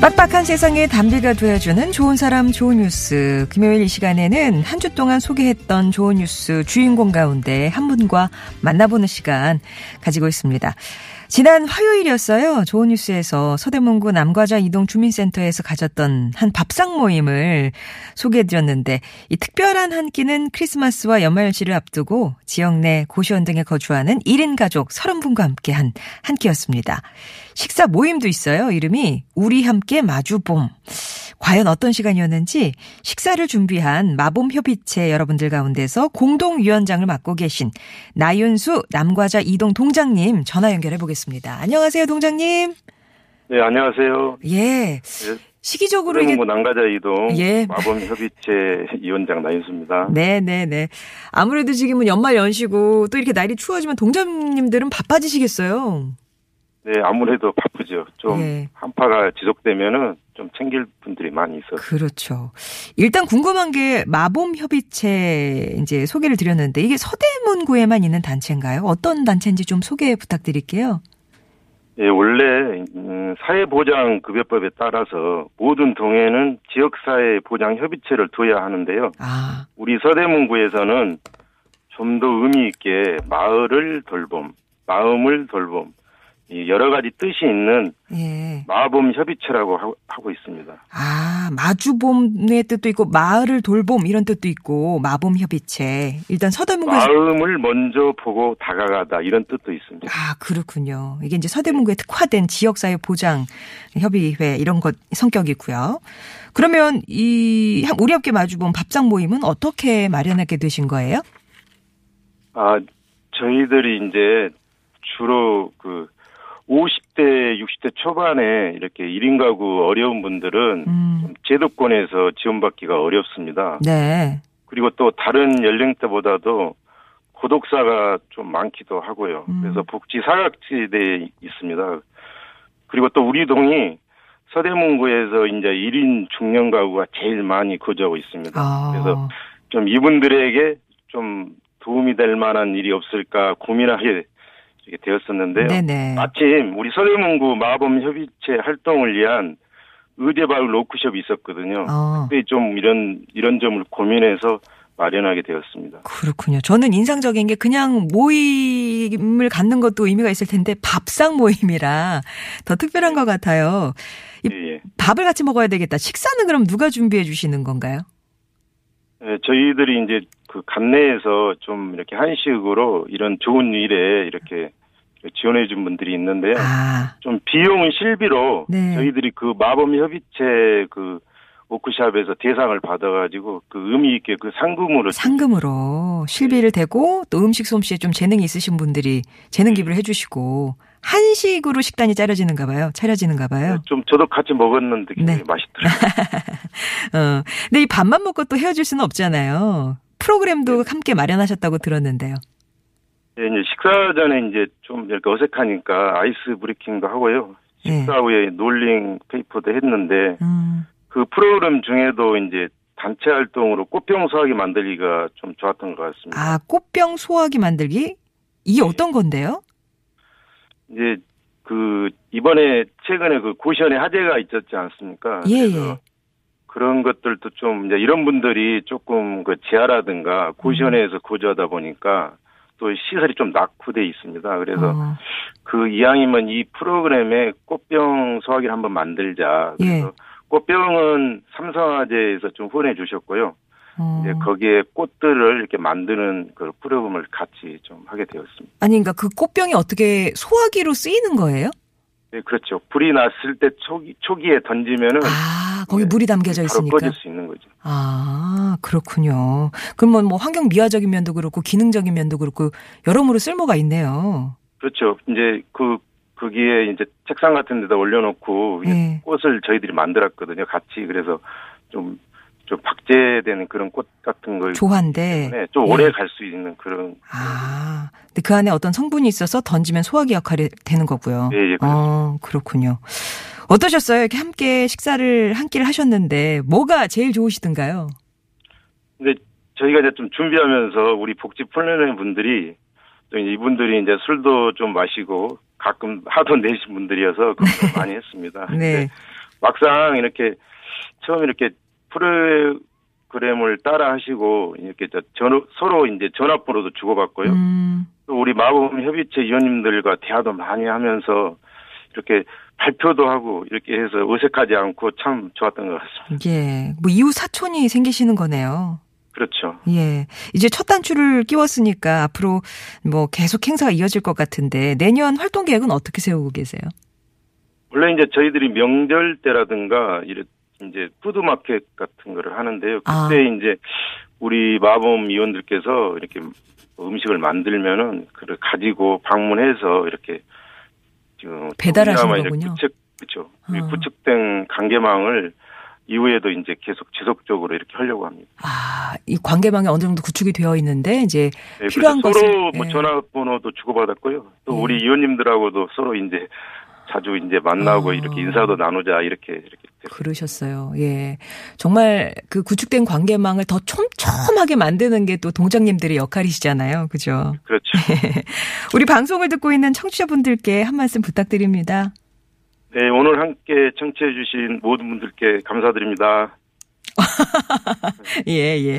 빡빡한 세상에 단비가 되어주는 좋은 사람 좋은 뉴스. 금요일 이 시간에는 한 주 동안 소개했던 좋은 뉴스 주인공 가운데 한 분과 만나보는 시간 가지고 있습니다. 지난 화요일이었어요. 좋은 뉴스에서 서대문구 남과자 이동 주민센터에서 가졌던 한 밥상 모임을 소개해드렸는데 이 특별한 한 끼는 크리스마스와 연말연시를 앞두고 지역 내 고시원 등에 거주하는 1인 가족 30분과 함께 한 한 끼였습니다. 식사 모임도 있어요. 이름이 우리 함께 마주봄. 과연 어떤 시간이었는지 식사를 준비한 마봄 협의체 여러분들 가운데서 공동위원장을 맡고 계신 나윤수 남과자 이동 동장님 전화 연결해 보겠습니다. 안녕하세요, 동장님. 네, 안녕하세요. 예. 네, 시기적으로 이게 서대문구 남가자 이동 예. 마범 협의체 위원장 나윤수입니다. 네, 네, 네. 아무래도 지금은 연말 연시고 또 이렇게 날이 추워지면 동장님들은 바빠지시겠어요. 네, 아무래도 바쁘죠. 좀 예. 한파가 지속되면은 좀 챙길 분들이 많이 있어서. 그렇죠. 일단 궁금한 게 마봄 협의체 이제 소개를 드렸는데 이게 서대문구에만 있는 단체인가요? 어떤 단체인지 좀 소개 부탁드릴게요. 예, 원래 음, 사회보장급여법에 따라서 모든 동에는 지역사회보장협의체를 둬야 하는데요. 아, 우리 서대문구에서는 좀 더 의미 있게 마을을 돌봄, 마음을 돌봄, 이 여러 가지 뜻이 있는 예. 마범 협의체라고 하- 하고 있습니다. 아, 마주봄의 뜻도 있고 마을을 돌봄 이런 뜻도 있고 마봄 협의체. 일단 서대문구에서 마음을 먼저 보고 다가가다 이런 뜻도 있습니다. 아, 그렇군요. 이게 이제 서대문구에 특화된 지역사회 보장 협의회 이런 것 성격이고요. 그러면 이 우리 함께 마주본 밥상 모임은 어떻게 마련하게 되신 거예요? 아, 저희들이 이제 주로 그 50대, 60대 초반에 이렇게 1인 가구 어려운 분들은 음. 좀 제도권에서 지원받기가 어렵습니다. 네. 그리고 또 다른 연령대보다도 고독사가 좀 많기도 하고요. 음. 그래서 복지 사각지대에 있습니다. 그리고 또 우리 동이 서대문구에서 이제 1인 중년 가구가 제일 많이 거주하고 있습니다. 아. 그래서 좀 이분들에게 좀 도움이 될 만한 일이 없을까 고민하게 되었었는데요. 네네. 마침 우리 서대문구 마범 협의체 활동을 위한 의대바울 로크숍이 있었거든요. 어. 그때 좀 이런 이런 점을 고민해서 마련하게 되었습니다. 그렇군요. 저는 인상적인 게 그냥 모임을 갖는 것도 의미가 있을 텐데 밥상 모임이라 더 특별한 것 같아요. 이 예, 예. 밥을 같이 먹어야 되겠다. 식사는 그럼 누가 준비해 주시는 건가요? 예, 저희들이 이제 그 관내에서 좀 이렇게 한식으로 이런 좋은 일에 이렇게 지원해 준 분들이 있는데요. 아, 좀 비용은 실비로 네. 저희들이 그 마범 협의체 그 워크샵에서 대상을 받아가지고 그 의미 있게 그 상금으로 상금으로 실비를 대고 또 음식 솜씨에 좀 재능이 있으신 분들이 재능 기부를 해주시고 한식으로 식단이 짜려지는가 봐요. 차려지는가 봐요. 좀 저도 같이 먹었는데 굉장히 네. 맛있더라고요. 어. 근데 이 밥만 먹고 또 헤어질 수는 없잖아요. 프로그램도 함께 마련하셨다고 들었는데요. 예, 이제 식사 전에 이제 좀 이렇게 어색하니까 icebreaking도 하고요. 예. 식사 후에 rolling paper도 했는데 음. 그 프로그램 중에도 이제 단체 활동으로 꽃병 소화기 만들기가 좀 좋았던 것 같습니다. 아, 꽃병 소화기 만들기? 이게 어떤 건데요? 이제 그 이번에 최근에 그 고시원에 화재가 있었지 않습니까? 예, 예. 그런 것들도 좀 이제 이런 분들이 조금 그 지하라든가 고시원에서 음. 거주하다 보니까 또 시설이 좀 낙후돼 있습니다. 그래서 어, 그 이왕이면 이 프로그램에 꽃병 소화기를 한번 만들자. 그래서 예. 꽃병은 삼성화재에서 좀 후원해 주셨고요. 어. 이제 거기에 꽃들을 이렇게 만드는 그 프로그램을 같이 좀 하게 되었습니다. 아니, 그러니까 그 꽃병이 어떻게 소화기로 쓰이는 거예요? 네, 그렇죠. 불이 났을 때 초기, 초기에 던지면은 아, 거기 네, 물이 담겨져 있으니까. 꺼질 수 있는 거죠. 아, 그렇군요. 그러면 뭐 환경 미화적인 면도 그렇고 기능적인 면도 그렇고 여러모로 쓸모가 있네요. 그렇죠. 이제 그 거기에 이제 책상 같은 데다 올려놓고 예. 꽃을 저희들이 만들었거든요. 같이 그래서 좀 좀 박제되는 그런 꽃 같은 걸. 네, 좀 예. 오래 갈수 있는 그런 아, 근데 그 안에 어떤 성분이 있어서 던지면 소화기 역할이 되는 거고요. 예, 예, 그렇죠. 어, 그렇군요. 어떠셨어요? 이렇게 함께 식사를 한 끼를 하셨는데 뭐가 제일 좋으시던가요? 근데 저희가 이제 좀 준비하면서 우리 복지 플래너 분들이 또 이분들이 이제 술도 좀 마시고 가끔 하도 내신 분들이어서 걱정 많이 했습니다. 네. 막상 이렇게 처음 이렇게 프로그램을 따라 하시고 이렇게 저 전- 서로 이제 전화번호도 주고받고요. 음, 또 우리 마법 협의체 위원님들과 대화도 많이 하면서 이렇게 발표도 하고 이렇게 해서 어색하지 않고 참 좋았던 것 같습니다. 예. 뭐 이후 사촌이 생기시는 거네요. 그렇죠. 예. 이제 첫 단추를 끼웠으니까 앞으로 뭐 계속 행사가 이어질 것 같은데 내년 활동 계획은 어떻게 세우고 계세요? 원래 이제 저희들이 명절 때라든가 이래 이제 푸드마켓 같은 거를 하는데요. 그때 아. 이제 우리 마법 위원들께서 이렇게 음식을 만들면은 그를 가지고 방문해서 이렇게 배달하시는 거군요. 구축 그렇죠. 어. 구축된 관계망을 이후에도 이제 계속 지속적으로 이렇게 하려고 합니다. 아, 이 관계망이 어느 정도 구축이 되어 있는데 이제 네, 필요한 그래서 서로 것을 뭐 예. 전화번호도 주고받았고요. 또 예. 우리 위원님들하고도 서로 이제 자주 이제 만나고 아. 이렇게 인사도 나누자 이렇게 이렇게. 그러셨어요. 예. 정말 그 구축된 관계망을 더 촘촘하게 만드는 게 또 동장님들의 역할이시잖아요. 그죠? 그렇죠. 우리 방송을 듣고 있는 청취자분들께 한 말씀 부탁드립니다. 네, 오늘 함께 청취해 주신 모든 분들께 감사드립니다. 예, 예.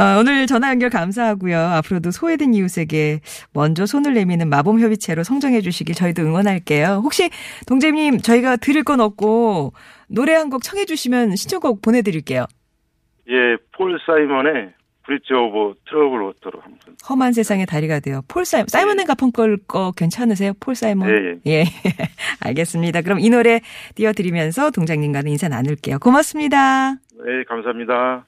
어, 오늘 전화 연결 감사하고요. 앞으로도 소외된 이웃에게 먼저 손을 내미는 마범협의체로 성장해 주시길 저희도 응원할게요. 혹시 동재님 저희가 들을 건 없고 노래 한 곡 청해 주시면 신청곡 보내드릴게요. 예, 폴 사이먼의 Bridge Over Troubled Water로 한번. 험한 세상의 다리가 되어. 폴 사이먼, 사이먼 앤 가펑클 거 괜찮으세요? 폴 사이먼? 예, 예. 알겠습니다. 그럼 이 노래 띄워드리면서 동장님과는 인사 나눌게요. 고맙습니다. 네, 감사합니다.